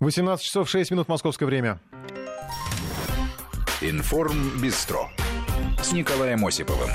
18 часов 6 минут московское время. Информ Бистро с Николаем Осиповым.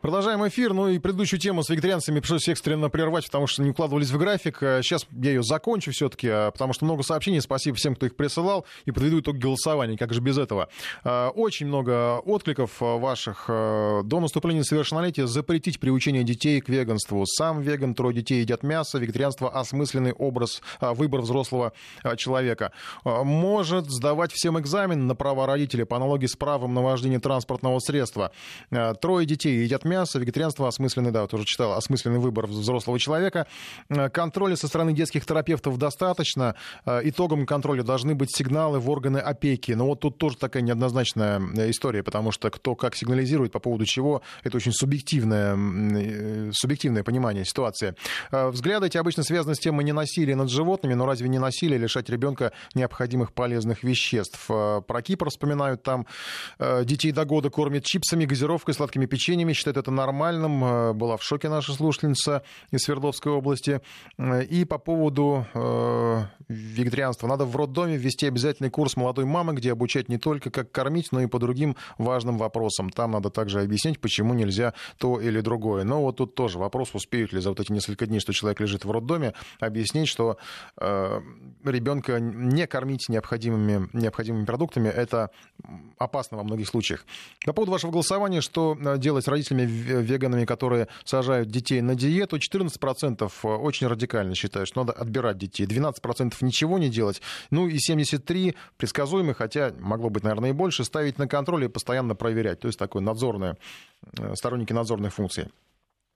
Продолжаем эфир. Ну и предыдущую тему с вегетарианцами пришлось экстренно прервать, потому что не укладывались в график. Сейчас я ее закончу все-таки, а, потому что много сообщений. Спасибо всем, кто их присылал. И подведу итог голосования. Как же без этого? А, очень много откликов а, ваших. До наступления совершеннолетия запретить приучение детей к веганству. Сам веган, трое детей едят мясо. Вегетарианство — осмысленный образ, выбор взрослого человека. Может сдавать всем экзамен на права родителей по аналогии с правом на вождение транспортного средства. Трое детей едят мясо, вегетарианство, осмысленный, да, вот уже читал, осмысленный выбор взрослого человека. Э, контроля со стороны детских терапевтов достаточно. Э, итогом контроля должны быть сигналы в органы опеки. Но вот тут тоже такая неоднозначная э, история, потому что кто как сигнализирует по поводу чего, это очень субъективное, субъективное понимание ситуации. Взгляды эти обычно связаны с темой не насилия над животными, но разве не насилие лишать ребенка необходимых полезных веществ? Про Кипр вспоминают, там детей до года кормят чипсами, газировкой, сладкими печеньями, считают это нормальным. Э, была в шоке наша слушательница из Свердловской области. Э, и по поводу э, вегетарианства. Надо в роддоме ввести обязательный курс молодой мамы, где обучать не только как кормить, но и по другим важным вопросам. Там надо также объяснить, почему нельзя то или другое. Но вот тут тоже вопрос, успеют ли за вот эти несколько дней, что человек лежит в роддоме, объяснить, что э, ребенка не кормить необходимыми, необходимыми продуктами, это опасно во многих случаях. По поводу вашего голосования, что делать с родителями веганами, которые сажают детей на диету, 14% очень радикально считают, что надо отбирать детей, 12% ничего не делать, ну и 73 предсказуемые, хотя могло быть, наверное, и больше, ставить на контроль и постоянно проверять, то есть такое надзорное, э, сторонники надзорной функции.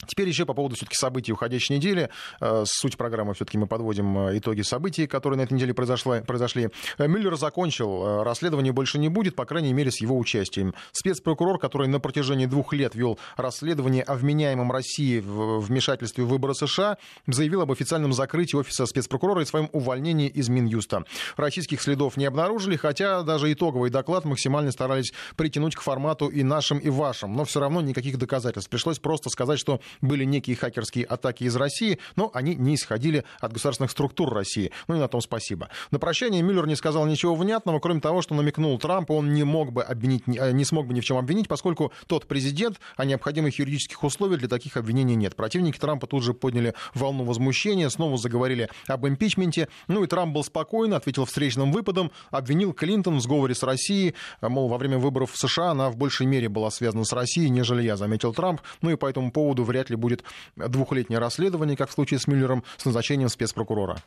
Теперь еще по поводу все-таки событий уходящей недели. Э, суть программы все-таки мы подводим э, итоги событий, которые на этой неделе произошло, произошли. Э, Мюллер закончил. Расследование больше не будет, по крайней мере, с его участием. Спецпрокурор, который на протяжении двух лет вел расследование о вменяемом России в вмешательстве в выборы США, заявил об официальном закрытии офиса спецпрокурора и своем увольнении из Минюста. Российских следов не обнаружили, хотя даже итоговый доклад максимально старались притянуть к формату и нашим, и вашим. Но все равно никаких доказательств. Пришлось просто сказать, что были некие хакерские атаки из России, но они не исходили от государственных структур России. Ну и на том спасибо. На прощание Мюллер не сказал ничего внятного, кроме того, что намекнул Трампу, он не мог бы обвинить, э, не смог бы ни в чем обвинить, поскольку тот президент, а необходимых юридических условий для таких обвинений нет. Противники Трампа тут же подняли волну возмущения, снова заговорили об импичменте. Ну и Трамп был спокойно, ответил встречным выпадом, обвинил Клинтон в сговоре с Россией. Мол, во время выборов в США она в большей мере была связана с Россией, нежели я, заметил Трамп. Ну и по этому поводу вряд ли будет двухлетнее расследование, как в случае с Мюллером, с назначением спецпрокурора.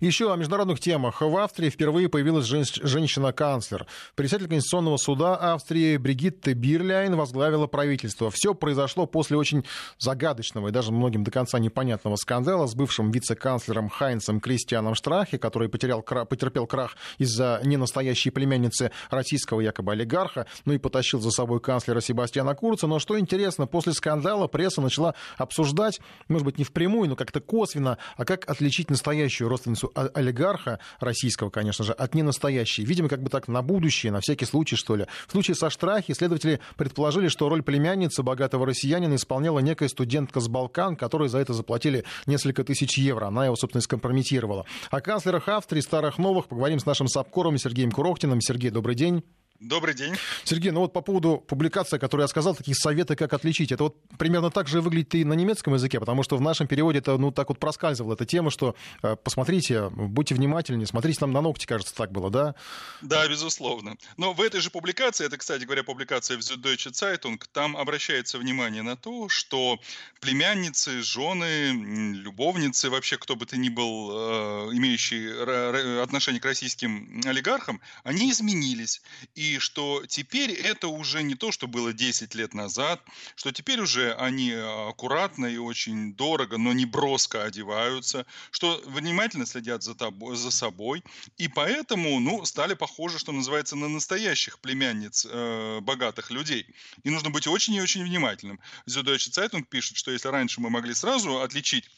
Еще о международных темах. В Австрии впервые появилась женщина-канцлер. Председатель Конституционного суда Австрии Бригитта Бирляйн возглавила правительство. Все произошло после очень загадочного и даже многим до конца непонятного скандала с бывшим вице-канцлером Хайнцем Кристианом Штрахе, который потерял, потерпел крах из-за ненастоящей племянницы российского якобы олигарха, ну и потащил за собой канцлера Себастьяна Курца. Но что интересно, после скандала пресса начала обсуждать, может быть, не впрямую, но как-то косвенно, а как отличить настоящую родственницу родственницу олигарха российского, конечно же, от ненастоящей. Видимо, как бы так на будущее, на всякий случай, что ли. В случае со Штрахи следователи предположили, что роль племянницы богатого россиянина исполняла некая студентка с Балкан, которой за это заплатили несколько тысяч евро. Она его, собственно, скомпрометировала. О канцлерах Австрии, старых новых, поговорим с нашим САПКОРом Сергеем Курохтиным. Сергей, добрый день. Добрый день. Сергей, ну вот по поводу публикации, которую я сказал, такие советы, как отличить. Это вот примерно так же выглядит и на немецком языке, потому что в нашем переводе это, ну, так вот проскальзывала эта тема, что э, посмотрите, будьте внимательнее, смотрите нам на ногти, кажется, так было, да? Да, безусловно. Но в этой же публикации, это, кстати говоря, публикация в Süddeutsche Zeitung, там обращается внимание на то, что племянницы, жены, любовницы, вообще кто бы то ни был, э, имеющий отношение к российским олигархам, они изменились. И что теперь это уже не то, что было 10 лет назад, что теперь уже они аккуратно и очень дорого, но не броско одеваются, что внимательно следят за, тобой, за собой, и поэтому, ну, стали похожи, что называется, на настоящих племянниц э, богатых людей. И нужно быть очень и очень внимательным. Süddeutsche Zeitung пишет, что если раньше мы могли сразу отличить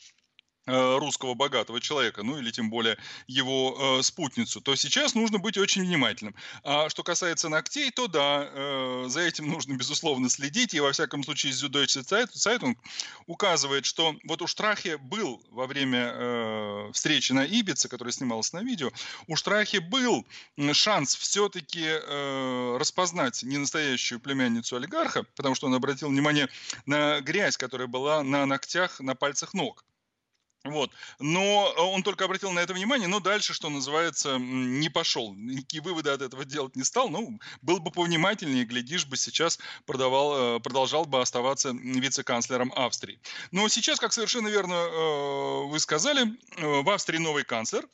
русского богатого человека, ну или тем более его э, спутницу, то сейчас нужно быть очень внимательным. А что касается ногтей, то да, э, за этим нужно, безусловно, следить. И во всяком случае, Süddeutsche Zeitung указывает, что вот у Штрахе был во время э, встречи на Ибице, которая снималась на видео, у Штрахе был шанс все-таки э, распознать ненастоящую племянницу олигарха, потому что он обратил внимание на грязь, которая была на ногтях, на пальцах ног. Вот. Но он только обратил на это внимание, но дальше, что называется, не пошел. Никакие выводы от этого делать не стал. Ну, был бы повнимательнее, глядишь бы, сейчас продавал, э, продолжал бы оставаться вице-канцлером Австрии. Но сейчас, как совершенно верно э, вы сказали, э, в Австрии новый канцлер,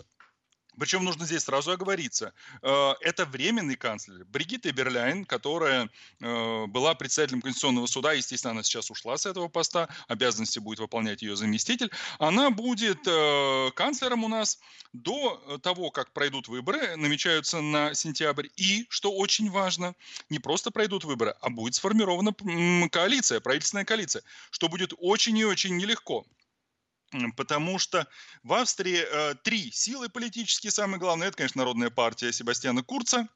причем нужно здесь сразу оговориться. Э, это временный канцлер. Бригитта Берляйн, которая э, была председателем Конституционного суда, естественно, она сейчас ушла с этого поста, обязанности будет выполнять ее заместитель, она будет э, канцлером у нас до того, как пройдут выборы, намечаются на сентябрь. И, что очень важно, не просто пройдут выборы, а будет сформирована коалиция, правительственная коалиция, что будет очень и очень нелегко. Потому что в Австрии э, три силы политические, самое главное, это, конечно, Народная партия Себастьяна Курца,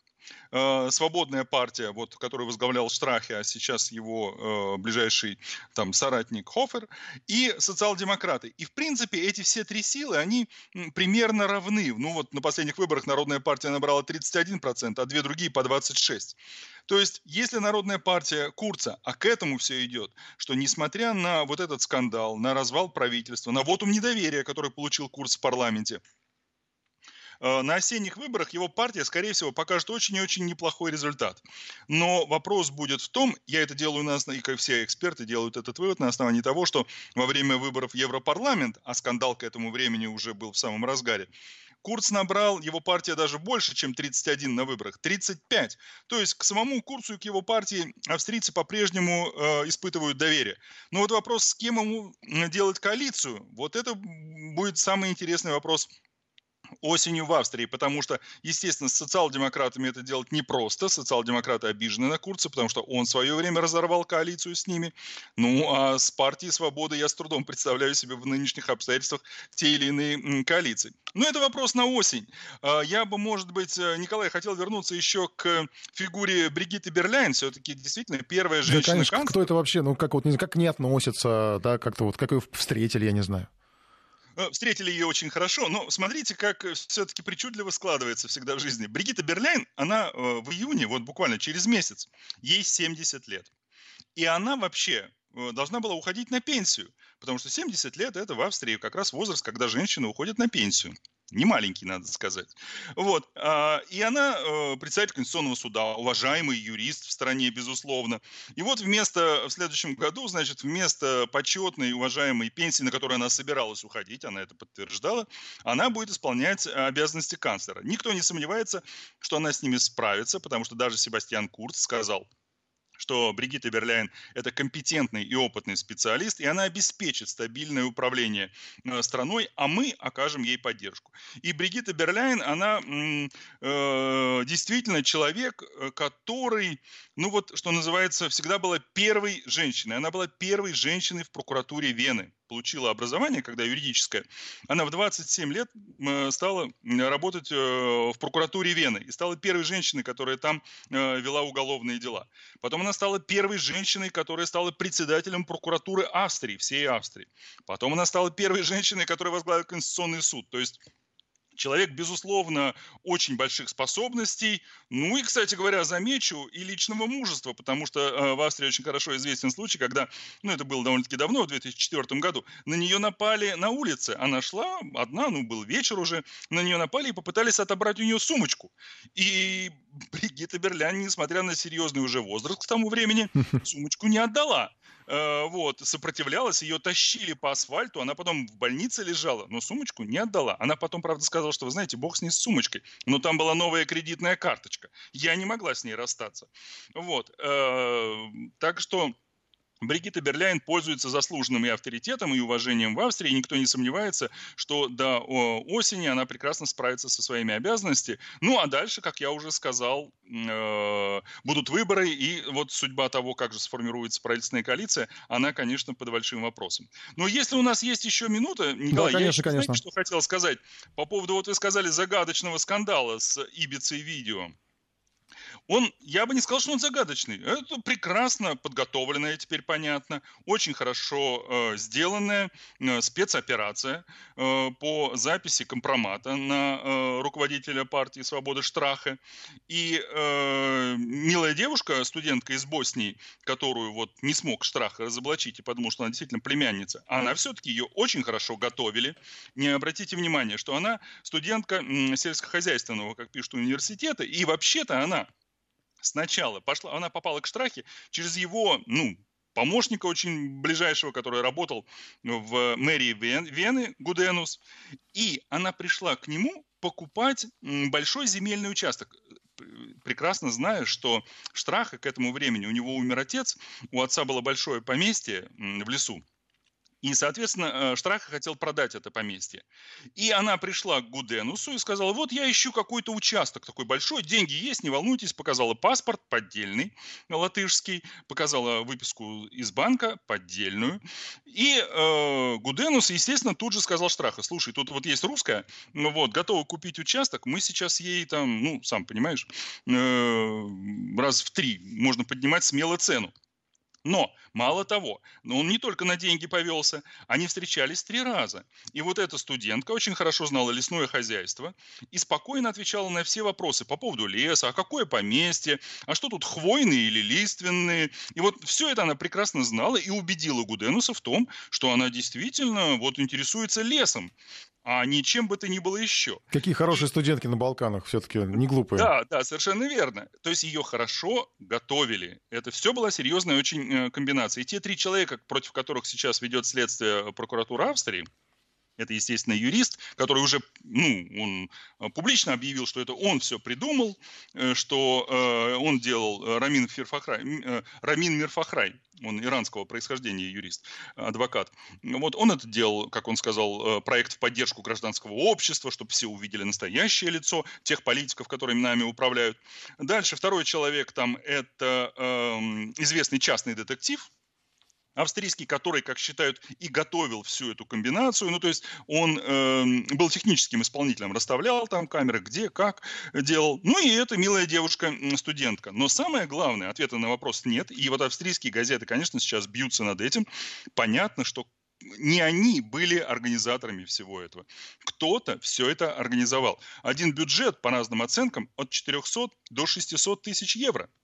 свободная партия, вот, которую возглавлял Штрахе, а сейчас его э, ближайший там, соратник Хофер, и социал-демократы. И, в принципе, эти все три силы, они примерно равны. Ну вот на последних выборах Народная партия набрала 31%, а две другие по 26%. То есть, если Народная партия Курца, а к этому все идет, что несмотря на вот этот скандал, на развал правительства, на вотум недоверия, который получил Курц в парламенте, э, на осенних выборах его партия, скорее всего, покажет очень и очень неплохой результат. Но вопрос будет в том, я это делаю, на и как все эксперты делают этот вывод на основании того, что во время выборов в Европарламент, а скандал к этому времени уже был в самом разгаре, Курц набрал, его партия даже больше, чем 31 на выборах, 35. То есть к самому Курцу и к его партии австрийцы по-прежнему э, испытывают доверие. Но вот вопрос, с кем ему делать коалицию, вот это будет самый интересный вопрос осенью в Австрии, потому что, естественно, с социал-демократами это делать непросто. Социал-демократы обижены на Курца, потому что он в свое время разорвал коалицию с ними. Ну, а с партией свободы я с трудом представляю себе в нынешних обстоятельствах те или иные коалиции. Но это вопрос на осень. А, я бы, может быть, э, Николай, хотел вернуться еще к фигуре Бригитты Берляйн. Все-таки действительно первая женщина Да, конечно, кто это вообще, ну, как вот, как не относится, да, как-то вот, как ее встретили, я не знаю. Э, встретили ее очень хорошо, но смотрите, как э, все-таки причудливо складывается всегда в жизни. Бригитта Берляйн, она э, в июне, вот буквально через месяц, ей 70 лет. И она вообще должна была уходить на пенсию, потому что 70 лет – это в Австрии как раз возраст, когда женщина уходит на пенсию не маленький, надо сказать. Вот. А, и она э, председатель Конституционного суда, уважаемый юрист в стране, безусловно. И вот вместо, в следующем году, значит, вместо почетной, уважаемой пенсии, на которую она собиралась уходить, она это подтверждала, она будет исполнять обязанности канцлера. Никто не сомневается, что она с ними справится, потому что даже Себастьян Курц сказал – что Бригитта Берляйн – это компетентный и опытный специалист, и она обеспечит стабильное управление э, страной, а мы окажем ей поддержку. И Бригитта Берляйн, она э, действительно человек, э, который, ну вот, что называется, всегда была первой женщиной. Она была первой женщиной в прокуратуре Вены получила образование, когда юридическое, она в 27 лет стала работать э, в прокуратуре Вены и стала первой женщиной, которая там э, вела уголовные дела. Потом она стала первой женщиной, которая стала председателем прокуратуры Австрии, всей Австрии. Потом она стала первой женщиной, которая возглавила Конституционный суд. То есть Человек, безусловно, очень больших способностей. Ну и, кстати говоря, замечу, и личного мужества, потому что э, в Австрии очень хорошо известен случай, когда, ну это было довольно-таки давно, в 2004 году, на нее напали на улице. Она шла одна, ну был вечер уже, на нее напали и попытались отобрать у нее сумочку. И Бригитта Берлян, несмотря на серьезный уже возраст к тому времени, сумочку не отдала. Э, вот, сопротивлялась, ее тащили по асфальту, она потом в больнице лежала, но сумочку не отдала. Она потом, правда, сказала, что, вы знаете, бог с ней с сумочкой, но там была новая кредитная карточка. Я не могла с ней расстаться. Вот, э, так что Бригитта Берляйн пользуется заслуженным и авторитетом, и уважением в Австрии. Никто не сомневается, что до осени она прекрасно справится со своими обязанностями. Ну, а дальше, как я уже сказал, э, будут выборы, и вот судьба того, как же сформируется правительственная коалиция, она, конечно, под большим вопросом. Но если у нас есть еще минута, Николай, да, конечно, я еще, конечно. Знаете, что хотел сказать по поводу, вот вы сказали, загадочного скандала с Ибицей видео он, я бы не сказал, что он загадочный. Это прекрасно подготовленная, теперь понятно, очень хорошо э, сделанная э, спецоперация э, по записи компромата на э, руководителя партии «Свободы» Штраха. И э, милая девушка, студентка из Боснии, которую вот не смог Штрах разоблачить и подумал, что она действительно племянница, она все-таки ее очень хорошо готовили. Не обратите внимания, что она студентка сельскохозяйственного, как пишут, университета, и вообще-то она сначала пошла, она попала к Штрахе через его, ну, помощника очень ближайшего, который работал в мэрии Вены, Гуденус, и она пришла к нему покупать большой земельный участок. Прекрасно зная, что Штраха к этому времени, у него умер отец, у отца было большое поместье в лесу, и, соответственно, э, Штраха хотел продать это поместье. И она пришла к Гуденусу и сказала, вот я ищу какой-то участок такой большой, деньги есть, не волнуйтесь, показала паспорт поддельный, латышский, показала выписку из банка поддельную. И э, Гуденус, естественно, тут же сказал Штраха, слушай, тут вот есть русская, ну вот, готова купить участок, мы сейчас ей там, ну, сам понимаешь, э, раз в три можно поднимать смело цену. Но, мало того, он не только на деньги повелся, они встречались три раза. И вот эта студентка очень хорошо знала лесное хозяйство и спокойно отвечала на все вопросы по поводу леса, а какое поместье, а что тут хвойные или лиственные. И вот все это она прекрасно знала и убедила Гуденуса в том, что она действительно вот интересуется лесом а не чем бы то ни было еще. Какие хорошие студентки на Балканах, все-таки не глупые. Да, да, совершенно верно. То есть ее хорошо готовили. Это все была серьезная очень э, комбинация. И те три человека, против которых сейчас ведет следствие прокуратура Австрии, это, естественно, юрист, который уже, ну, он э, публично объявил, что это он все придумал, э, что э, он делал Рамин, Фирфахрай, Рамин Мирфахрай, он иранского происхождения юрист, адвокат. Вот он это делал, как он сказал, проект в поддержку гражданского общества, чтобы все увидели настоящее лицо тех политиков, которые нами управляют. Дальше второй человек там это э, известный частный детектив, австрийский, который, как считают, и готовил всю эту комбинацию. Ну, то есть он э, был техническим исполнителем, расставлял там камеры, где, как делал. Ну, и эта милая девушка-студентка. Но самое главное, ответа на вопрос нет. И вот австрийские газеты, конечно, сейчас бьются над этим. Понятно, что не они были организаторами всего этого. Кто-то все это организовал. Один бюджет, по разным оценкам, от 400 до 600 тысяч евро –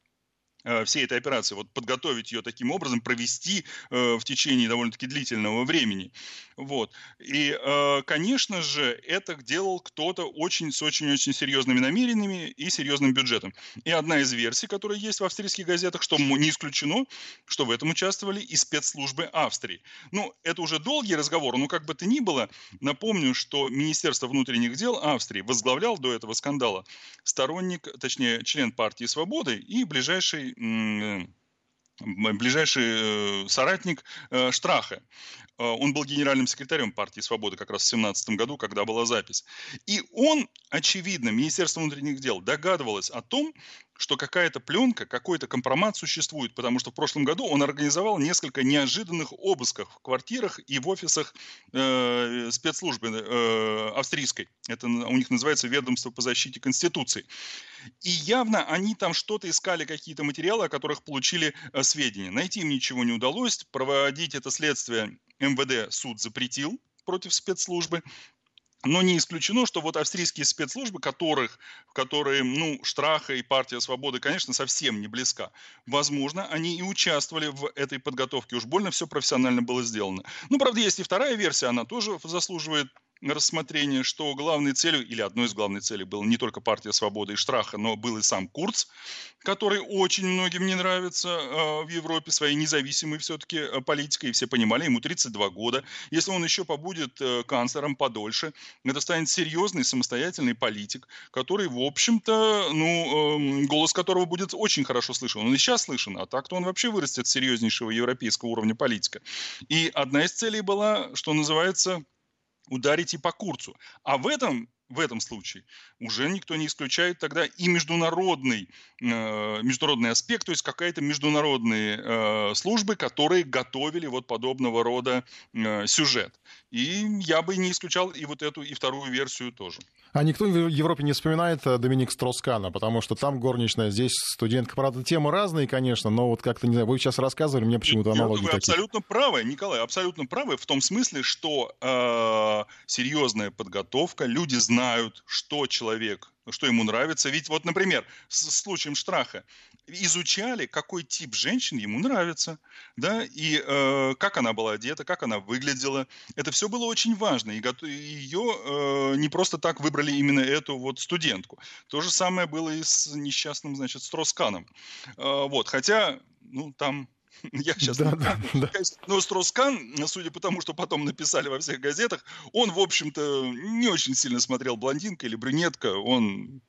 всей этой операции, вот подготовить ее таким образом, провести э, в течение довольно-таки длительного времени. Вот. И, э, конечно же, это делал кто-то очень с очень-очень серьезными намерениями и серьезным бюджетом. И одна из версий, которая есть в австрийских газетах, что не исключено, что в этом участвовали и спецслужбы Австрии. Ну, это уже долгий разговор, но как бы то ни было, напомню, что Министерство внутренних дел Австрии возглавлял до этого скандала сторонник, точнее, член партии «Свободы» и ближайший ближайший э, соратник э, Штраха. Э, он был генеральным секретарем партии «Свобода» как раз в 2017 году, когда была запись. И он, очевидно, Министерство внутренних дел догадывалось о том, что какая-то пленка, какой-то компромат существует, потому что в прошлом году он организовал несколько неожиданных обысков в квартирах и в офисах э, спецслужбы э, австрийской. Это у них называется ведомство по защите Конституции. И явно они там что-то искали, какие-то материалы, о которых получили э, сведения. Найти им ничего не удалось, проводить это следствие МВД суд запретил против спецслужбы. Но не исключено, что вот австрийские спецслужбы, которых, которые, ну, Штраха и партия Свободы, конечно, совсем не близка, возможно, они и участвовали в этой подготовке. Уж больно все профессионально было сделано. Ну, правда, есть и вторая версия, она тоже заслуживает рассмотрения, что главной целью, или одной из главных целей была не только партия свободы и Штраха, но был и сам Курц, который очень многим не нравится э, в Европе своей независимой все-таки э, политикой, и все понимали, ему 32 года. Если он еще побудет э, канцлером подольше, это станет серьезный самостоятельный политик, который, в общем-то, ну, э, голос которого будет очень хорошо слышен. Он и сейчас слышен, а так-то он вообще вырастет серьезнейшего европейского уровня политика. И одна из целей была, что называется, ударить и по Курцу. А в этом в этом случае уже никто не исключает тогда и международный, э, международный аспект, то есть какая-то международные э, службы, которые готовили вот подобного рода э, сюжет. И я бы не исключал и вот эту, и вторую версию тоже. А никто в Европе не вспоминает э, Доминик Строскана, потому что там горничная, здесь студентка. Правда, темы разные, конечно, но вот как-то, не знаю, вы сейчас рассказывали, мне почему-то аналогии Вы такие. абсолютно правы, Николай, абсолютно правы в том смысле, что э, серьезная подготовка, люди знают, что человек что ему нравится. Ведь вот, например, с случаем Штраха изучали, какой тип женщин ему нравится, да, и э, как она была одета, как она выглядела. Это все было очень важно, и ее э, не просто так выбрали именно эту вот студентку. То же самое было и с несчастным, значит, Стросканом. Э, вот, хотя, ну, там я сейчас да, да, да. Но Строскан, судя по тому, что потом написали во всех газетах, он, в общем-то, не очень сильно смотрел блондинка или брюнетка. Он...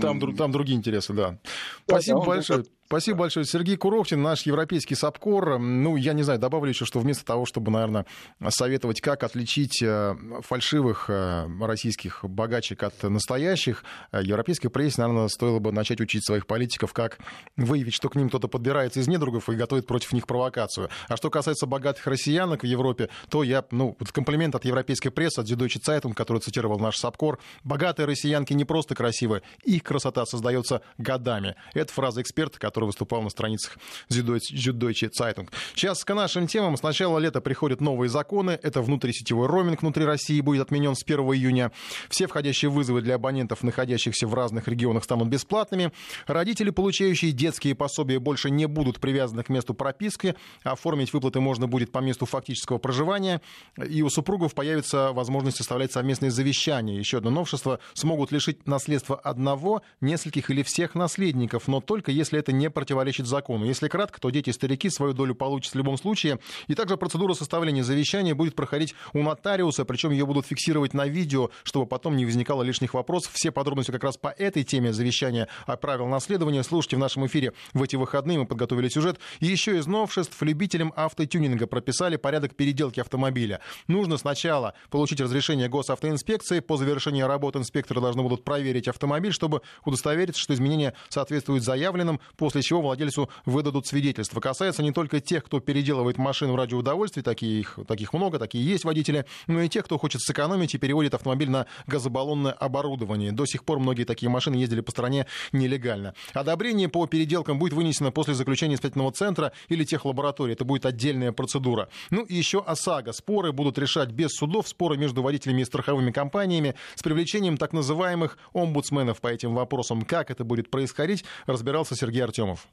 Там, там другие интересы, да. да Спасибо да, большое. Спасибо большое. Сергей Куровтин, наш европейский САПКОР. Ну, я не знаю, добавлю еще, что вместо того, чтобы, наверное, советовать, как отличить э, фальшивых э, российских богачек от настоящих, э, европейской прессе, наверное, стоило бы начать учить своих политиков, как выявить, что к ним кто-то подбирается из недругов и готовит против них провокацию. А что касается богатых россиянок в Европе, то я, ну, комплимент от европейской прессы, от Süddeutsche Zeitung, который цитировал наш САПКОР. Богатые россиянки не просто красивы, их красота создается годами. Это фраза эксперта, который который выступал на страницах Süddeutsche Zeitung. Сейчас к нашим темам. С начала лета приходят новые законы. Это внутрисетевой роуминг внутри России будет отменен с 1 июня. Все входящие вызовы для абонентов, находящихся в разных регионах, станут бесплатными. Родители, получающие детские пособия, больше не будут привязаны к месту прописки. Оформить выплаты можно будет по месту фактического проживания. И у супругов появится возможность составлять совместные завещания. Еще одно новшество. Смогут лишить наследства одного, нескольких или всех наследников, но только если это не не противоречит закону. Если кратко, то дети и старики свою долю получат в любом случае. И также процедура составления завещания будет проходить у нотариуса, причем ее будут фиксировать на видео, чтобы потом не возникало лишних вопросов. Все подробности как раз по этой теме завещания о правил наследования слушайте в нашем эфире в эти выходные. Мы подготовили сюжет. И еще из новшеств любителям автотюнинга прописали порядок переделки автомобиля. Нужно сначала получить разрешение госавтоинспекции. По завершении работы инспекторы должны будут проверить автомобиль, чтобы удостовериться, что изменения соответствуют заявленным. После после чего владельцу выдадут свидетельство. Касается не только тех, кто переделывает машину ради удовольствия, таких, таких много, такие есть водители, но и тех, кто хочет сэкономить и переводит автомобиль на газобаллонное оборудование. До сих пор многие такие машины ездили по стране нелегально. Одобрение по переделкам будет вынесено после заключения испытательного центра или техлаборатории. Это будет отдельная процедура. Ну и еще ОСАГО. Споры будут решать без судов, споры между водителями и страховыми компаниями с привлечением так называемых омбудсменов по этим вопросам. Как это будет происходить, разбирался Сергей Артемов. Артемов.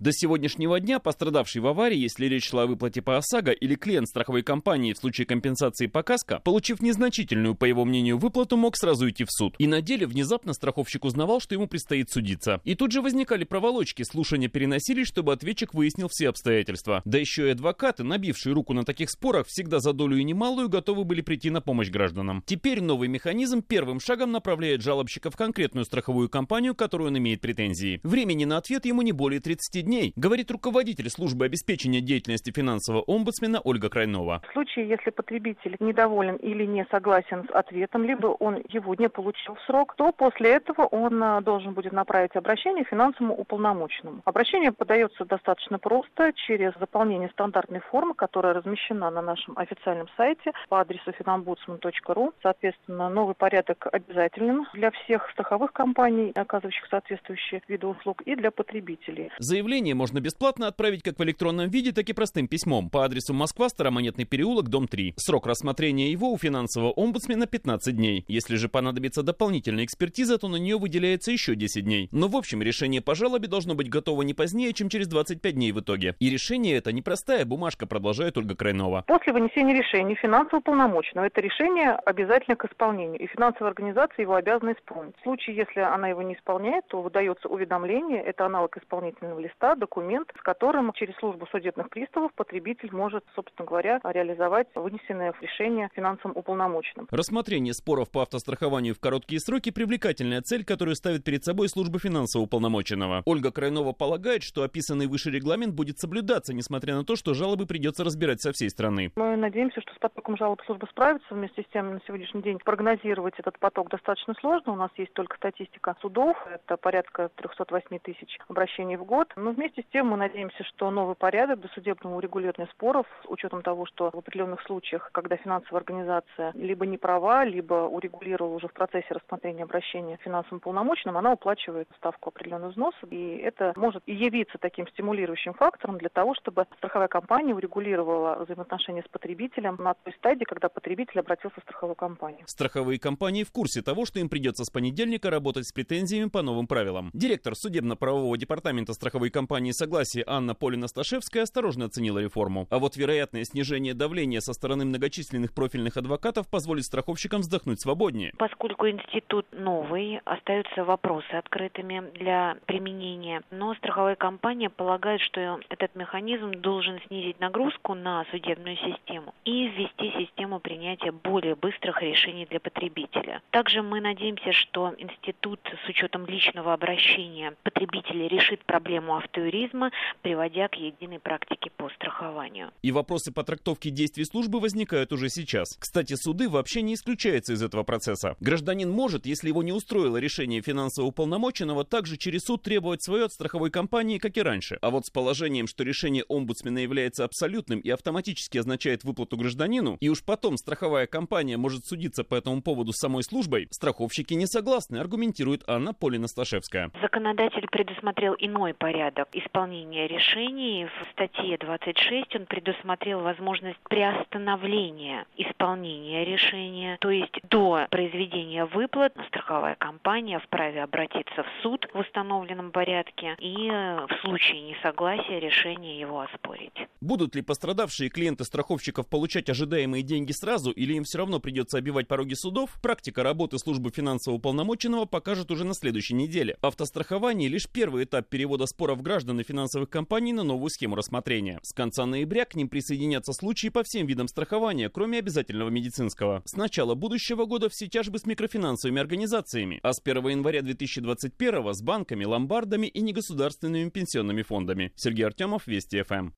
До сегодняшнего дня пострадавший в аварии, если речь шла о выплате по ОСАГО или клиент страховой компании в случае компенсации по КАСКО, получив незначительную, по его мнению, выплату, мог сразу идти в суд. И на деле внезапно страховщик узнавал, что ему предстоит судиться. И тут же возникали проволочки, слушания переносились, чтобы ответчик выяснил все обстоятельства. Да еще и адвокаты, набившие руку на таких спорах, всегда за долю и немалую готовы были прийти на помощь гражданам. Теперь новый механизм первым шагом направляет жалобщика в конкретную страховую компанию, которую он имеет претензии. Времени на ответ ему не более 30 дней, говорит руководитель службы обеспечения деятельности финансового омбудсмена Ольга Крайнова. В случае, если потребитель недоволен или не согласен с ответом, либо он его не получил в срок, то после этого он а, должен будет направить обращение финансовому уполномоченному. Обращение подается достаточно просто через заполнение стандартной формы, которая размещена на нашем официальном сайте по адресу finombudsman.ru. Соответственно, новый порядок обязателен для всех страховых компаний, оказывающих соответствующие виды услуг, и для потребителей. Заявление уведомление можно бесплатно отправить как в электронном виде, так и простым письмом по адресу Москва, Старомонетный переулок, дом 3. Срок рассмотрения его у финансового омбудсмена 15 дней. Если же понадобится дополнительная экспертиза, то на нее выделяется еще 10 дней. Но в общем решение по жалобе должно быть готово не позднее, чем через 25 дней в итоге. И решение это непростая бумажка, продолжает Ольга Крайнова. После вынесения решения финансово полномочного это решение обязательно к исполнению, и финансовая организация его обязана исполнить. В случае, если она его не исполняет, то выдается уведомление, это аналог исполнительного листа, документ, с которым через службу судебных приставов потребитель может, собственно говоря, реализовать вынесенное решение финансовым уполномоченным. Рассмотрение споров по автострахованию в короткие сроки – привлекательная цель, которую ставит перед собой служба финансового уполномоченного. Ольга Крайнова полагает, что описанный выше регламент будет соблюдаться, несмотря на то, что жалобы придется разбирать со всей страны. Мы надеемся, что с потоком жалоб служба справится вместе с тем на сегодняшний день. Прогнозировать этот поток достаточно сложно. У нас есть только статистика судов. Это порядка 308 тысяч обращений в год. Но вместе с тем мы надеемся, что новый порядок досудебного урегулирования споров с учетом того, что в определенных случаях, когда финансовая организация либо не права, либо урегулировала уже в процессе рассмотрения обращения финансовым полномочным, она уплачивает ставку определенного взноса. И это может явиться таким стимулирующим фактором для того, чтобы страховая компания урегулировала взаимоотношения с потребителем на той стадии, когда потребитель обратился в страховую компанию. Страховые компании в курсе того, что им придется с понедельника работать с претензиями по новым правилам. Директор судебно-правового департамента страховой компании «Согласие» Анна Полина-Сташевская осторожно оценила реформу. А вот вероятное снижение давления со стороны многочисленных профильных адвокатов позволит страховщикам вздохнуть свободнее. Поскольку институт новый, остаются вопросы открытыми для применения. Но страховая компания полагает, что этот механизм должен снизить нагрузку на судебную систему и ввести систему принятия более быстрых решений для потребителя. Также мы надеемся, что институт с учетом личного обращения потребителя решит проблему автоюризма, приводя к единой практике по страхованию. И вопросы по трактовке действий службы возникают уже сейчас. Кстати, суды вообще не исключаются из этого процесса. Гражданин может, если его не устроило решение финансового уполномоченного, также через суд требовать свое от страховой компании, как и раньше. А вот с положением, что решение омбудсмена является абсолютным и автоматически означает выплату гражданину, и уж потом страховая компания может судиться по этому поводу с самой службой, страховщики не согласны, аргументирует Анна Полина-Сташевская. Законодатель предусмотрел иной порядок исполнения решений. В статье 26 он предусмотрел возможность приостановления исполнения решения, то есть до произведения выплат страховая компания вправе обратиться в суд в установленном порядке и э, в случае несогласия решения его оспорить. Будут ли пострадавшие клиенты страховщиков получать ожидаемые деньги сразу или им все равно придется обивать пороги судов, практика работы службы финансового полномоченного покажет уже на следующей неделе. Автострахование лишь первый этап перевода споров граждан и финансовых компаний на новую схему рассмотрения. С конца ноября к ним присоединятся случаи по всем видам страхования, кроме обязательного медицинского. С начала будущего года все тяжбы с микрофинансовыми организациями, а с 1 января 2021 с банками, ломбардами и негосударственными пенсионными фондами. Сергей Артемов, Вести ФМ.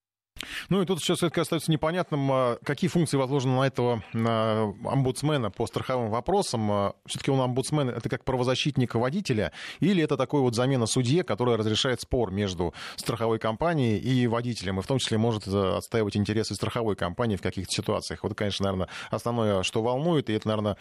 Ну и тут сейчас все-таки остается непонятным, а, какие функции возложены на этого на омбудсмена по страховым вопросам. А, все-таки он омбудсмен это как правозащитник водителя, или это такой вот замена судье, который разрешает спор между страховой компанией и водителем, и в том числе может э, отстаивать интересы страховой компании в каких-то ситуациях. Вот, конечно, наверное, основное, что волнует, и это, наверное,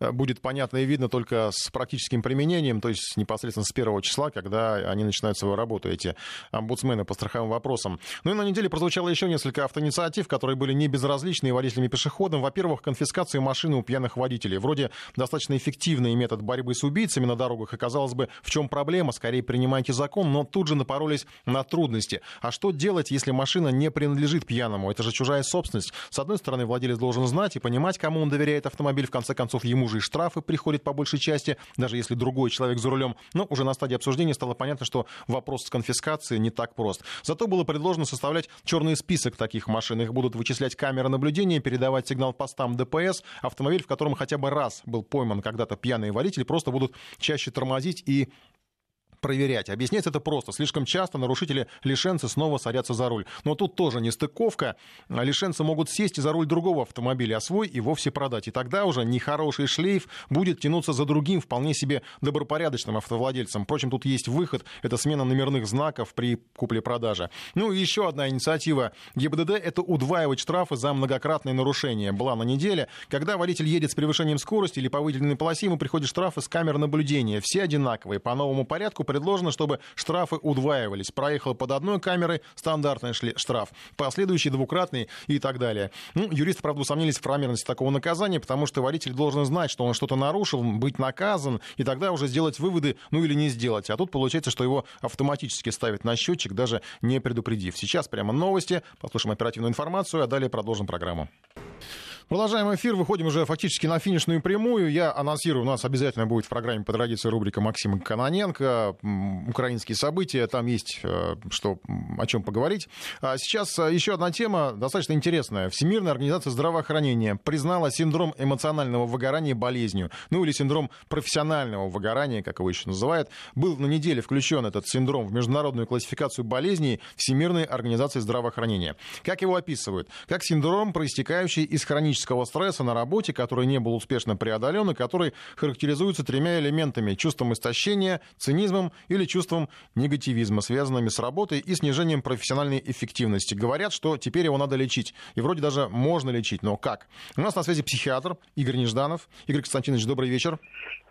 э, будет понятно и видно только с практическим применением, то есть непосредственно с первого числа, когда они начинают свою работу, эти омбудсмены по страховым вопросам. Ну и на неделе прозвучало прозвучало еще несколько автоинициатив, которые были не безразличны водителям и пешеходам. Во-первых, конфискация машины у пьяных водителей. Вроде достаточно эффективный метод борьбы с убийцами на дорогах. И казалось бы, в чем проблема? Скорее принимайте закон, но тут же напоролись на трудности. А что делать, если машина не принадлежит пьяному? Это же чужая собственность. С одной стороны, владелец должен знать и понимать, кому он доверяет автомобиль. В конце концов, ему же и штрафы приходят по большей части, даже если другой человек за рулем. Но уже на стадии обсуждения стало понятно, что вопрос с конфискацией не так прост. Зато было предложено составлять черный черный список таких машин. Их будут вычислять камеры наблюдения, передавать сигнал постам ДПС. Автомобиль, в котором хотя бы раз был пойман когда-то пьяный водитель, просто будут чаще тормозить и проверять. Объяснять это просто. Слишком часто нарушители лишенцы снова садятся за руль. Но тут тоже не стыковка. Лишенцы могут сесть и за руль другого автомобиля, а свой и вовсе продать. И тогда уже нехороший шлейф будет тянуться за другим вполне себе добропорядочным автовладельцем. Впрочем, тут есть выход. Это смена номерных знаков при купле-продаже. Ну и еще одна инициатива ГИБДД – это удваивать штрафы за многократные нарушения. Была на неделе. Когда водитель едет с превышением скорости или по выделенной полосе, ему приходят штрафы с камер наблюдения. Все одинаковые. По новому порядку предложено, чтобы штрафы удваивались. Проехал под одной камерой, стандартный штраф, последующий двукратный и так далее. Ну, юристы, правда, усомнились в правомерности такого наказания, потому что водитель должен знать, что он что-то нарушил, быть наказан, и тогда уже сделать выводы, ну или не сделать. А тут получается, что его автоматически ставят на счетчик, даже не предупредив. Сейчас прямо новости, послушаем оперативную информацию, а далее продолжим программу. Продолжаем эфир, выходим уже фактически на финишную прямую. Я анонсирую, у нас обязательно будет в программе по традиции рубрика Максима Каноненко «Украинские события». Там есть э, что, о чем поговорить. А сейчас э, еще одна тема, достаточно интересная. Всемирная организация здравоохранения признала синдром эмоционального выгорания болезнью. Ну или синдром профессионального выгорания, как его еще называют. Был на неделе включен этот синдром в международную классификацию болезней Всемирной организации здравоохранения. Как его описывают? Как синдром, проистекающий из хронического хронического стресса на работе, который не был успешно преодолен и который характеризуется тремя элементами. Чувством истощения, цинизмом или чувством негативизма, связанными с работой и снижением профессиональной эффективности. Говорят, что теперь его надо лечить. И вроде даже можно лечить, но как? У нас на связи психиатр Игорь Нежданов. Игорь Константинович, добрый вечер.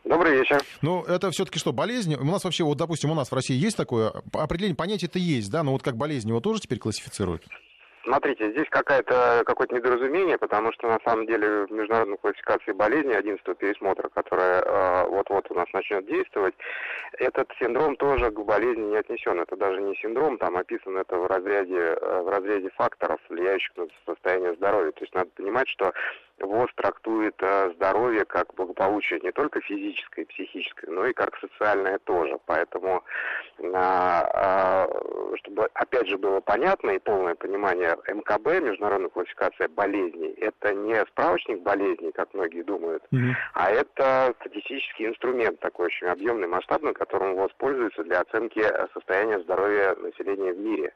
Добрый вечер. Ну, это все-таки что, болезнь? У нас вообще, вот, допустим, у нас в России есть такое определение, понятие это есть, да, но вот как болезнь его тоже теперь классифицируют? Смотрите, здесь какая-то, какое-то недоразумение, потому что на самом деле в международной классификации болезней 11 пересмотра, которая э, вот-вот у нас начнет действовать, этот синдром тоже к болезни не отнесен. Это даже не синдром, там описано это в разряде, э, в разряде факторов, влияющих на состояние здоровья. То есть надо понимать, что ВОЗ трактует э, здоровье как благополучие не только физическое и психическое, но и как социальное тоже. Поэтому, э, чтобы опять же было понятно и полное понимание, МКБ, международная классификация болезней, это не справочник болезней, как многие думают, mm-hmm. а это статистический инструмент такой очень объемный, масштабный, которым ВОЗ пользуется для оценки состояния здоровья населения в мире.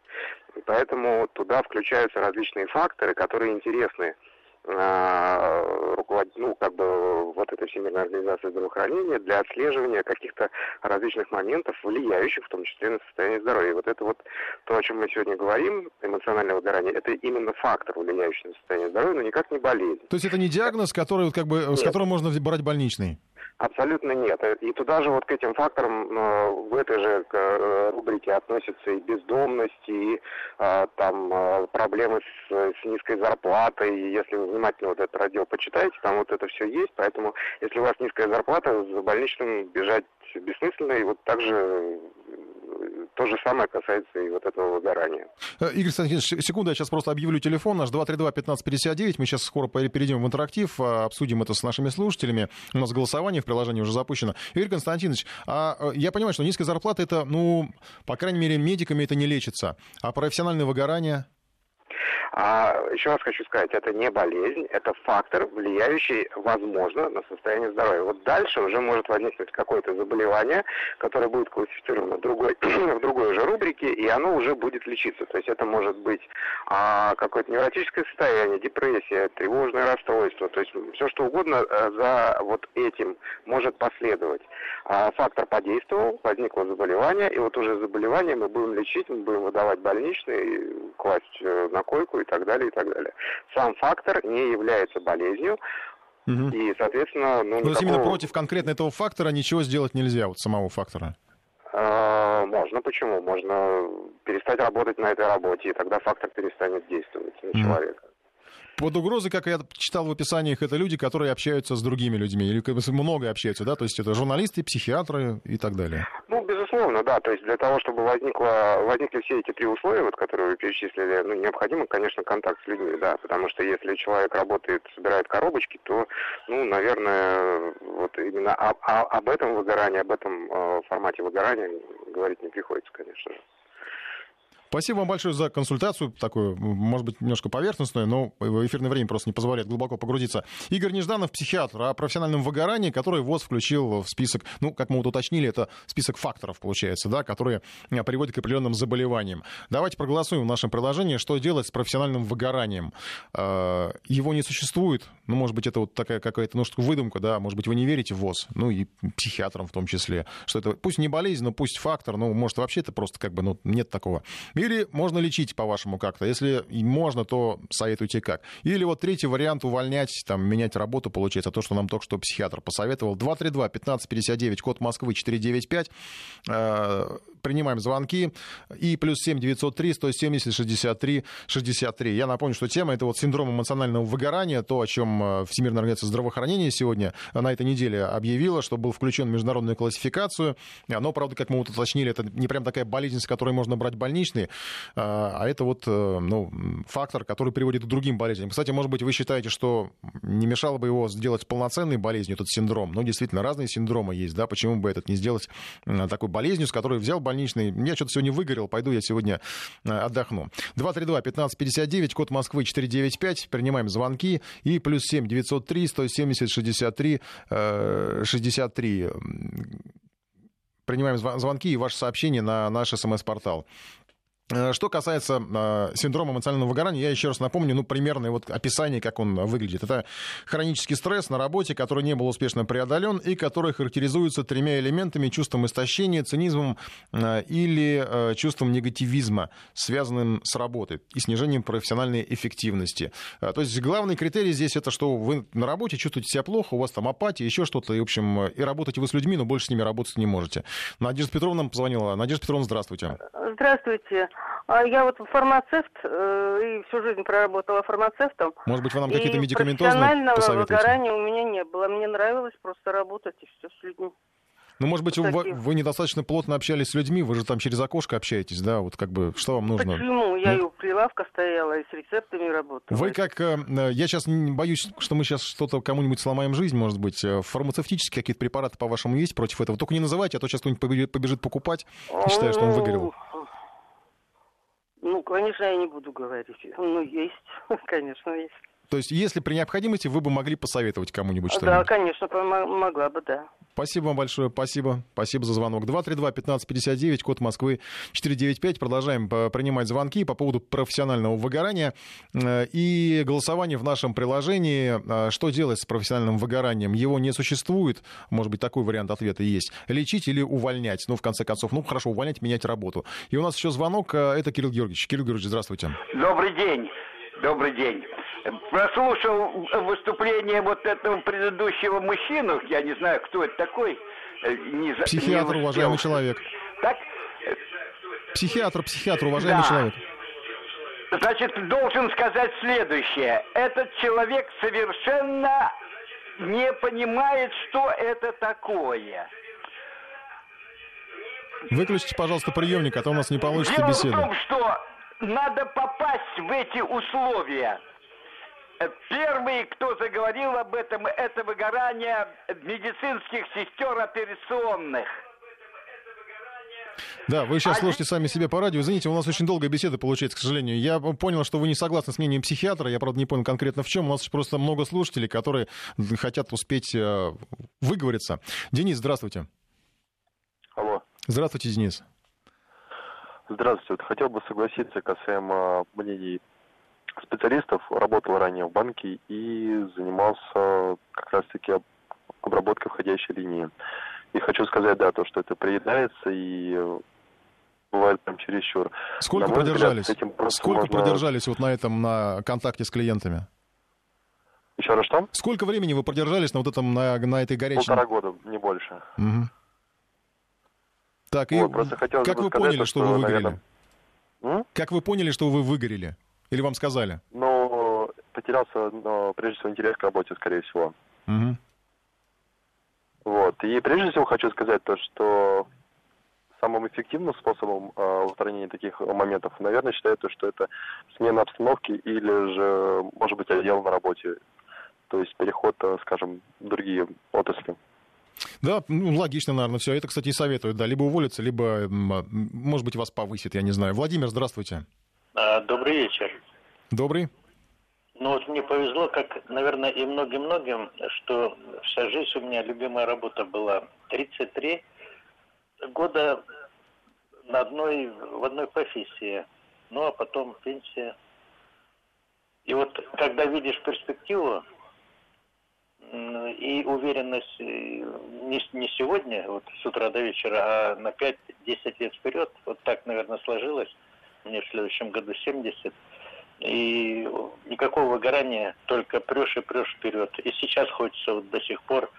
И поэтому туда включаются различные факторы, которые интересны Руководить, ну, как бы вот этой Всемирной организации здравоохранения для отслеживания каких-то различных моментов, влияющих в том числе на состояние здоровья. И вот это вот то, о чем мы сегодня говорим, эмоциональное выгорание, это именно фактор, влияющий на состояние здоровья, но никак не болезнь. То есть это не диагноз, который, как бы, с которым можно брать больничный? Абсолютно нет. И туда же вот к этим факторам э, в этой же э, рубрике относятся и бездомность, и э, там проблемы с, с низкой зарплатой. И если вы внимательно вот этот раздел почитаете, там вот это все есть. Поэтому если у вас низкая зарплата, за больничным бежать бессмысленно. И вот также то же самое касается и вот этого выгорания. Э, Игорь Станиславович, секунду, я сейчас просто объявлю телефон наш 232-1559. Мы сейчас скоро перейдем в интерактив, а, обсудим это с нашими слушателями. У нас голосование в приложении уже запущено. Игорь Константинович, а э, я понимаю, что низкая зарплата это, ну, по крайней мере, медиками это не лечится. А профессиональное выгорание? А еще раз хочу сказать, это не болезнь, это фактор, влияющий, возможно, на состояние здоровья. Вот дальше уже может возникнуть какое-то заболевание, которое будет классифицировано другой, в другой же рубрике, и оно уже будет лечиться. То есть это может быть а, какое-то невротическое состояние, депрессия, тревожное расстройство, то есть все что угодно а, за вот этим может последовать. А, фактор подействовал, возникло заболевание, и вот уже заболевание мы будем лечить, мы будем выдавать больничный, класть э, на койку и так далее, и так далее. Сам фактор не является болезнью, угу. и, соответственно... Ну, никакого... То есть именно против конкретно этого фактора ничего сделать нельзя, вот самого фактора? А, можно, почему? Можно перестать работать на этой работе, и тогда фактор перестанет действовать на человека. Под угрозой, как я читал в описаниях, это люди, которые общаются с другими людьми, или много общаются, да, то есть это журналисты, психиатры и так далее. Ну, безусловно, да, то есть для того, чтобы возникло, возникли все эти три условия, вот, которые вы перечислили, ну, необходимо, конечно, контакт с людьми, да, потому что если человек работает, собирает коробочки, то, ну, наверное, вот именно об, об этом выгорании, об этом э, формате выгорания говорить не приходится, конечно. Спасибо вам большое за консультацию, такую, может быть, немножко поверхностную, но эфирное время просто не позволяет глубоко погрузиться. Игорь Нежданов, психиатр о профессиональном выгорании, который ВОЗ включил в список, ну, как мы вот уточнили, это список факторов, получается, да, которые э, приводят к определенным заболеваниям. Давайте проголосуем в нашем приложении, что делать с профессиональным выгоранием. Э, его не существует, ну, может быть, это вот такая какая-то, ну, выдумка, да, может быть, вы не верите в ВОЗ, ну, и психиатрам в том числе, что это, пусть не болезнь, но пусть фактор, ну, может, вообще это просто как бы, ну, нет такого. Или можно лечить, по-вашему, как-то? Если можно, то советуйте как. Или вот третий вариант увольнять, там, менять работу, получается, то, что нам только что психиатр посоветовал. 232-1559, код Москвы 495. Э, принимаем звонки. И плюс 7 903 170 63 63. Я напомню, что тема это вот синдром эмоционального выгорания, то, о чем э, Всемирная организация здравоохранения сегодня на этой неделе объявила, что был включен в международную классификацию. Но, правда, как мы вот уточнили, это не прям такая болезнь, с которой можно брать больничный, а это вот э, ну, фактор, который приводит к другим болезням. Кстати, может быть, вы считаете, что не мешало бы его сделать полноценной болезнью, этот синдром? Ну, действительно, разные синдромы есть, да, почему бы этот не сделать такой болезнью, с которой взял больничный. Я что-то сегодня выгорел, пойду я сегодня э, отдохну. 232-1559, код Москвы 495, принимаем звонки. И плюс 7 903 170 63 63 принимаем звонки и ваши сообщения на наш смс-портал. Э, что касается э, синдрома эмоционального выгорания, я еще раз напомню, ну, примерное вот описание, как он выглядит. Это хронический стресс на работе, который не был успешно преодолен и который характеризуется тремя элементами чувством истощения, цинизмом э, или э, чувством негативизма, связанным с работой и снижением профессиональной эффективности. То есть главный критерий здесь это, что вы на работе чувствуете себя плохо, у вас там апатия, еще что-то, и, в общем, и работаете вы с людьми, но больше с ними работать не можете. Надежда Петровна позвонила. Надежда Петровна, здравствуйте. Здравствуйте. А я вот фармацевт э, и всю жизнь проработала фармацевтом. Может быть, вы нам какие-то медикаментозные профессионального посоветуете? выгорания у меня не было. Мне нравилось просто работать и все с людьми. Ну, может быть, вы, вы недостаточно плотно общались с людьми, вы же там через окошко общаетесь, да? Вот как бы, что вам нужно? Почему? Я ну... и у прилавка стояла, и с рецептами работала. Вы как, э, я сейчас боюсь, что мы сейчас что-то кому-нибудь сломаем жизнь, может быть. Э, фармацевтические какие-то препараты, по-вашему, есть против этого? Только не называйте, а то сейчас кто-нибудь побежит покупать, считая, что он выгорел. Ну, конечно, я не буду говорить. Ну, есть, конечно, есть. То есть, если при необходимости, вы бы могли посоветовать кому-нибудь что-нибудь? Да, конечно, могла бы, да. Спасибо вам большое, спасибо. Спасибо за звонок. 232-1559, код Москвы 495. Продолжаем э, принимать звонки по поводу профессионального выгорания э, и голосование в нашем приложении. Э, что делать с профессиональным выгоранием? Его не существует. Может быть, такой вариант ответа есть. Лечить или увольнять? Ну, в конце концов, ну, хорошо, увольнять, менять работу. И у нас еще звонок. Это Кирилл Георгиевич. Кирилл Георгиевич, здравствуйте. Добрый день. Добрый день. Прослушал выступление вот этого предыдущего мужчину, я не знаю, кто это такой. Э, не, психиатр, не уважаемый человек. Так? Психиатр, психиатр, уважаемый да. человек. Значит, должен сказать следующее. Этот человек совершенно не понимает, что это такое. Выключите, пожалуйста, приемник, а то у нас не получится Дело беседа. Дело в том, что надо попасть в эти условия. Первый, кто заговорил об этом, это выгорание медицинских сестер операционных. Да, вы сейчас слушаете сами себе по радио. Извините, у нас очень долгая беседа получается, к сожалению. Я понял, что вы не согласны с мнением психиатра. Я, правда, не понял конкретно в чем. У нас просто много слушателей, которые хотят успеть э, выговориться. Денис, здравствуйте. Алло. Здравствуйте, Денис. Здравствуйте. Вот хотел бы согласиться касаемо мнений специалистов, работал ранее в банке и занимался как раз-таки обработкой входящей линии. И хочу сказать, да, то, что это приедается и бывает прям чересчур. Сколько на продержались? Взгляд, Сколько можно... продержались вот на этом, на контакте с клиентами? Еще раз что? Сколько времени вы продержались на вот этом, на, на этой горячей... Полтора года, не больше. Угу. Так, вот, и как вы сказать, поняли, что, вы выгорели? Наверное... Как вы поняли, что вы выгорели? Или вам сказали? Ну, потерялся, но, прежде всего, интерес к работе, скорее всего. Угу. Вот. И прежде всего хочу сказать то, что самым эффективным способом э, устранения таких моментов, наверное, считаю то, что это смена обстановки или же, может быть, отдел на работе. То есть переход, э, скажем, в другие отрасли. Да, ну, логично, наверное, все. Это, кстати, и советуют, да, либо уволиться, либо, может быть, вас повысит, я не знаю. Владимир, здравствуйте. А, добрый вечер. Добрый. Ну вот мне повезло, как, наверное, и многим-многим, что вся жизнь у меня любимая работа была 33 года на одной, в одной профессии. Ну а потом пенсия. И вот когда видишь перспективу и уверенность э, не, не сегодня, вот с утра до вечера, а на 5-10 лет вперед, вот так, наверное, сложилось, мне в следующем году 70. И никакого выгорания, только прешь и прешь вперед. И сейчас хочется вот до сих пор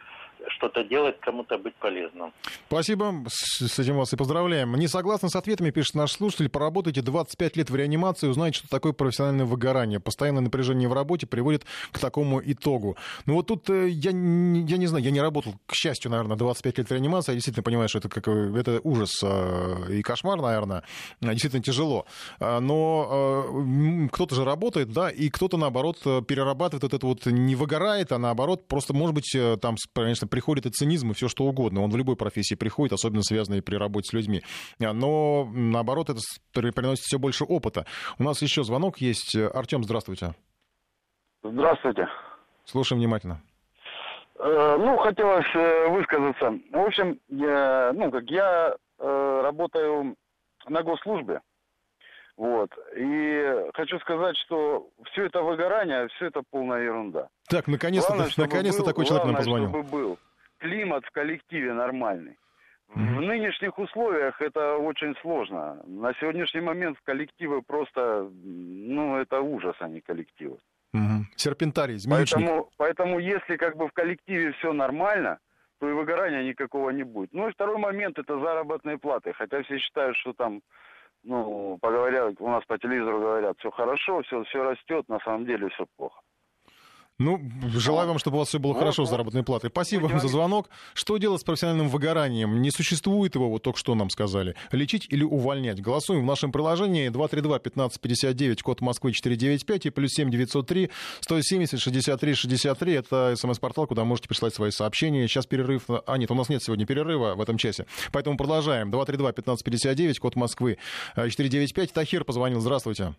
что-то делать, кому-то быть полезным. Спасибо, с этим вас и поздравляем. Не согласны с ответами, пишет наш слушатель, поработайте 25 лет в реанимации, узнаете, что такое профессиональное выгорание. Постоянное напряжение в работе приводит к такому итогу. Ну вот тут э, я, я не знаю, я не работал, к счастью, наверное, 25 лет в реанимации, я действительно понимаю, что это, как, это ужас э, и кошмар, наверное, действительно тяжело. А, но э, кто-то же работает, да, и кто-то, наоборот, перерабатывает вот это вот, не выгорает, а наоборот, просто, может быть, там, конечно, приходит и цинизм, и все что угодно. Он в любой профессии приходит, особенно связанный при работе с людьми. А, но, наоборот, это приносит все больше опыта. У нас еще звонок есть. Артем, здравствуйте. Здравствуйте. Слушаем внимательно. Э, ну, хотелось э, высказаться. В общем, я, ну, как я э, работаю на госслужбе. Вот. И хочу сказать, что все это выгорание, все это полная ерунда. Так, наконец-то, был, такой человек нам позвонил. чтобы был климат в коллективе нормальный. В нынешних условиях это очень сложно. На сегодняшний момент коллективы просто, ну, это ужас, а не коллективы. Угу. Серпентарий, Поэтому, поэтому если как бы в коллективе все нормально, то и выгорания никакого не будет. Ну и второй момент это заработные платы. Хотя все считают, что там ну, поговорят, у нас по телевизору говорят, все хорошо, все, все растет, на самом деле все плохо. Ну, желаю вам, чтобы у вас все было хорошо с заработной платой. Спасибо вам за звонок. Что делать с профессиональным выгоранием? Не существует его, вот только что нам сказали. Лечить или увольнять? Голосуем в нашем приложении 232-1559, код Москвы 495 и плюс 7 903 170 63 63. Это смс-портал, куда можете присылать свои сообщения. Сейчас перерыв. А, нет, у нас нет сегодня перерыва в этом часе. Поэтому продолжаем. 232-1559, код Москвы 495. Тахир позвонил. Здравствуйте.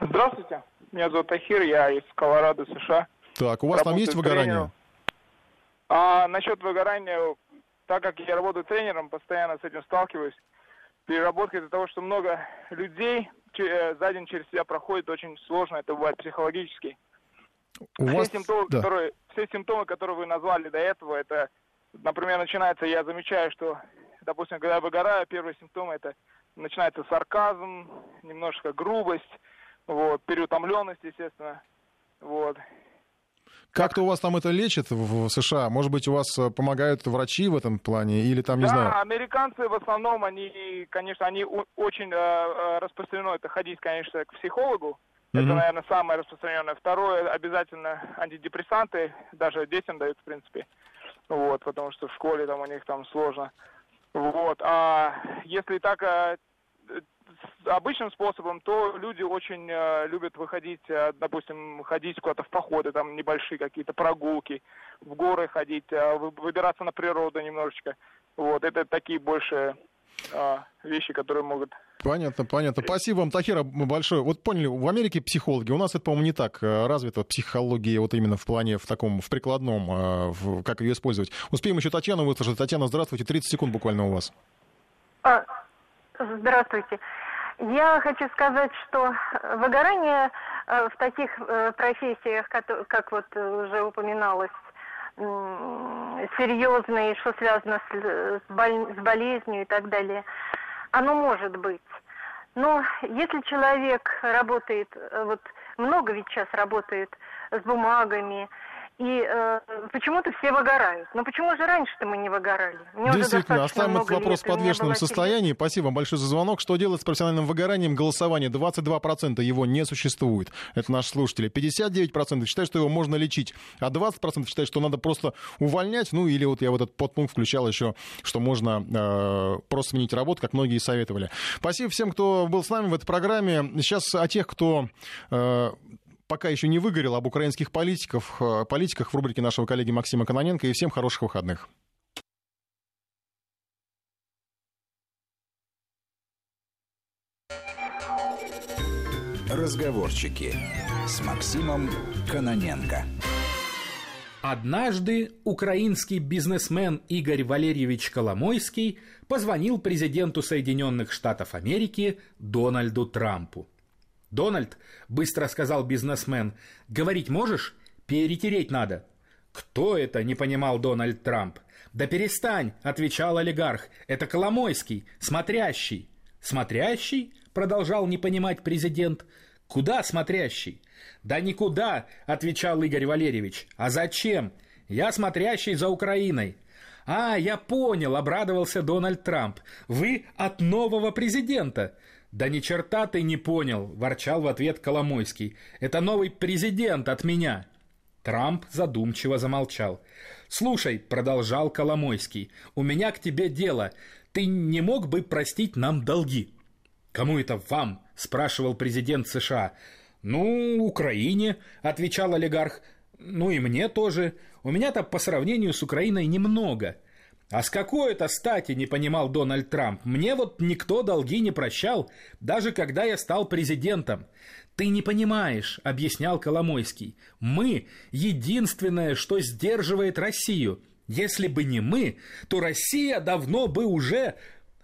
Здравствуйте. Меня зовут Ахир, я из Колорадо, США. Так, у вас там есть выгорание? А насчет выгорания, так как я работаю тренером, постоянно с этим сталкиваюсь. Переработка из-за того, что много людей э, за день через себя проходит, очень сложно, это бывает психологически. У все, вас... симптомы, да. которые, все симптомы, которые вы назвали до этого, это, например, начинается, я замечаю, что, допустим, когда я выгораю, первые симптомы это начинается сарказм, немножко грубость, вот, переутомленность, естественно, вот. Как-то у вас там это лечат в США? Может быть, у вас э, помогают врачи в этом плане или там, не да, знаю? американцы в основном, они, конечно, они очень э, э, распространено это ходить, конечно, к психологу. Mm-hmm. Это, наверное, самое распространенное. Второе, обязательно антидепрессанты, даже детям дают, в принципе. Вот, потому что в школе там у них там сложно. Вот, а если так обычным способом, то люди очень э, любят выходить, э, допустим, ходить куда-то в походы, там небольшие какие-то прогулки, в горы ходить, э, выбираться на природу немножечко. Вот, это такие больше э, вещи, которые могут... Понятно, понятно. Спасибо вам, Тахира, большое. Вот поняли, в Америке психологи, у нас это, по-моему, не так развито, психология вот именно в плане, в таком, в прикладном, в, как ее использовать. Успеем еще Татьяну выслушать. Татьяна, здравствуйте, 30 секунд буквально у вас. А, здравствуйте. Я хочу сказать, что выгорание э, в таких э, профессиях, как вот уже упоминалось, серьезные, что связано с, с болезнью и так далее, оно может быть. Но если человек работает, э, вот много ведь сейчас работает с бумагами, и э, почему-то все выгорают. Но почему же раньше-то мы не выгорали? Мне Действительно, оставим этот вопрос в подвешенном состоянии. Спасибо вам большое за звонок. Что делать с профессиональным выгоранием? Голосование 22% его не существует. Это наши слушатели. 59% считают, что его можно лечить, а 20% считают, что надо просто увольнять. Ну или вот я в этот подпункт включал еще, что можно э, просто сменить работу, как многие советовали. Спасибо всем, кто был с нами в этой программе. Сейчас о тех, кто э, пока еще не выгорел, об украинских политиках, э, политиках в рубрике нашего коллеги Максима Кононенко. И всем хороших выходных. Разговорчики с Максимом Кононенко. Однажды украинский бизнесмен Игорь Валерьевич Коломойский позвонил президенту Соединенных Штатов Америки Дональду Трампу. «Дональд», — быстро сказал бизнесмен, — «говорить можешь? Перетереть надо». «Кто это?» — не понимал Дональд Трамп. «Да перестань», — отвечал олигарх. «Это Коломойский, смотрящий». «Смотрящий?» продолжал не понимать президент. Куда смотрящий? Да никуда, отвечал Игорь Валерьевич. А зачем? Я смотрящий за Украиной. А, я понял, обрадовался Дональд Трамп. Вы от нового президента. Да ни черта ты не понял, ворчал в ответ Коломойский. Это новый президент от меня. Трамп задумчиво замолчал. «Слушай», — продолжал Коломойский, — «у меня к тебе дело. Ты не мог бы простить нам долги?» «Кому это вам?» — спрашивал президент США. «Ну, Украине», — отвечал олигарх. «Ну и мне тоже. У меня-то по сравнению с Украиной немного». «А с какой это стати?» – не понимал Дональд Трамп. «Мне вот никто долги не прощал, даже когда я стал президентом. «Ты не понимаешь», — объяснял Коломойский. «Мы — единственное, что сдерживает Россию. Если бы не мы, то Россия давно бы уже...»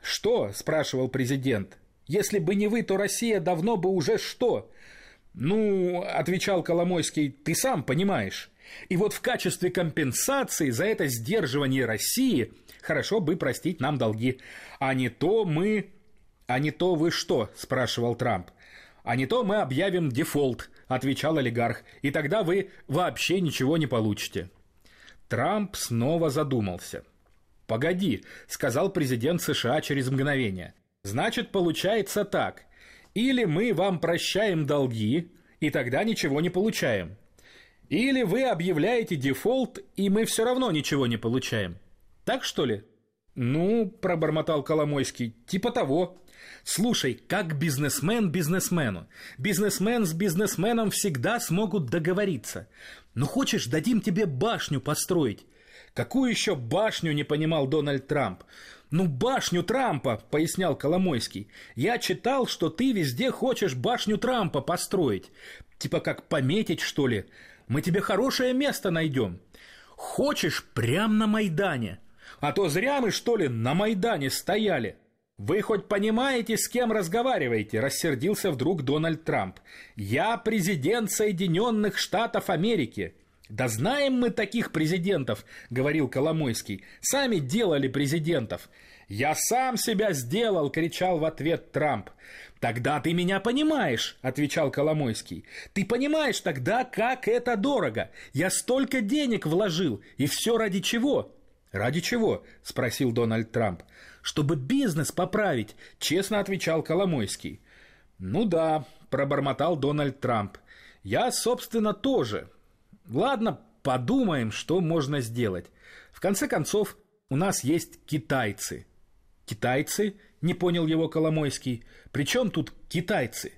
«Что?» — спрашивал президент. «Если бы не вы, то Россия давно бы уже что?» «Ну, — отвечал Коломойский, — ты сам понимаешь. И вот в качестве компенсации за это сдерживание России хорошо бы простить нам долги. А не то мы...» «А не то вы что?» – спрашивал Трамп. А не то мы объявим дефолт, отвечал олигарх, и тогда вы вообще ничего не получите. Трамп снова задумался. «Погоди», — сказал президент США через мгновение. «Значит, получается так. Или мы вам прощаем долги, и тогда ничего не получаем. Или вы объявляете дефолт, и мы все равно ничего не получаем. Так что ли?» «Ну», — пробормотал Коломойский, — «типа того». Слушай, как бизнесмен бизнесмену. Бизнесмен с бизнесменом всегда смогут договориться. Ну хочешь, дадим тебе башню построить. Какую еще башню, не понимал Дональд Трамп. «Ну, башню Трампа», — пояснял Коломойский. «Я читал, что ты везде хочешь башню Трампа построить. Типа как пометить, что ли? Мы тебе хорошее место найдем. Хочешь, прямо на Майдане. А то зря мы, что ли, на Майдане стояли». «Вы хоть понимаете, с кем разговариваете?» – рассердился вдруг Дональд Трамп. «Я президент Соединенных Штатов Америки». «Да знаем мы таких президентов», – говорил Коломойский. «Сами делали президентов». «Я сам себя сделал!» – кричал в ответ Трамп. «Тогда ты меня понимаешь!» – отвечал Коломойский. «Ты понимаешь тогда, как это дорого! Я столько денег вложил, и все ради чего?» «Ради чего?» – спросил Дональд Трамп. «Чтобы бизнес поправить», – честно отвечал Коломойский. «Ну да», – пробормотал Дональд Трамп. «Я, собственно, тоже. Ладно, подумаем, что можно сделать. В конце концов, у нас есть китайцы». «Китайцы?» – не понял его Коломойский. «При чем тут китайцы?»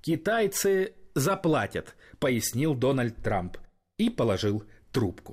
«Китайцы заплатят», – пояснил Дональд Трамп и положил трубку.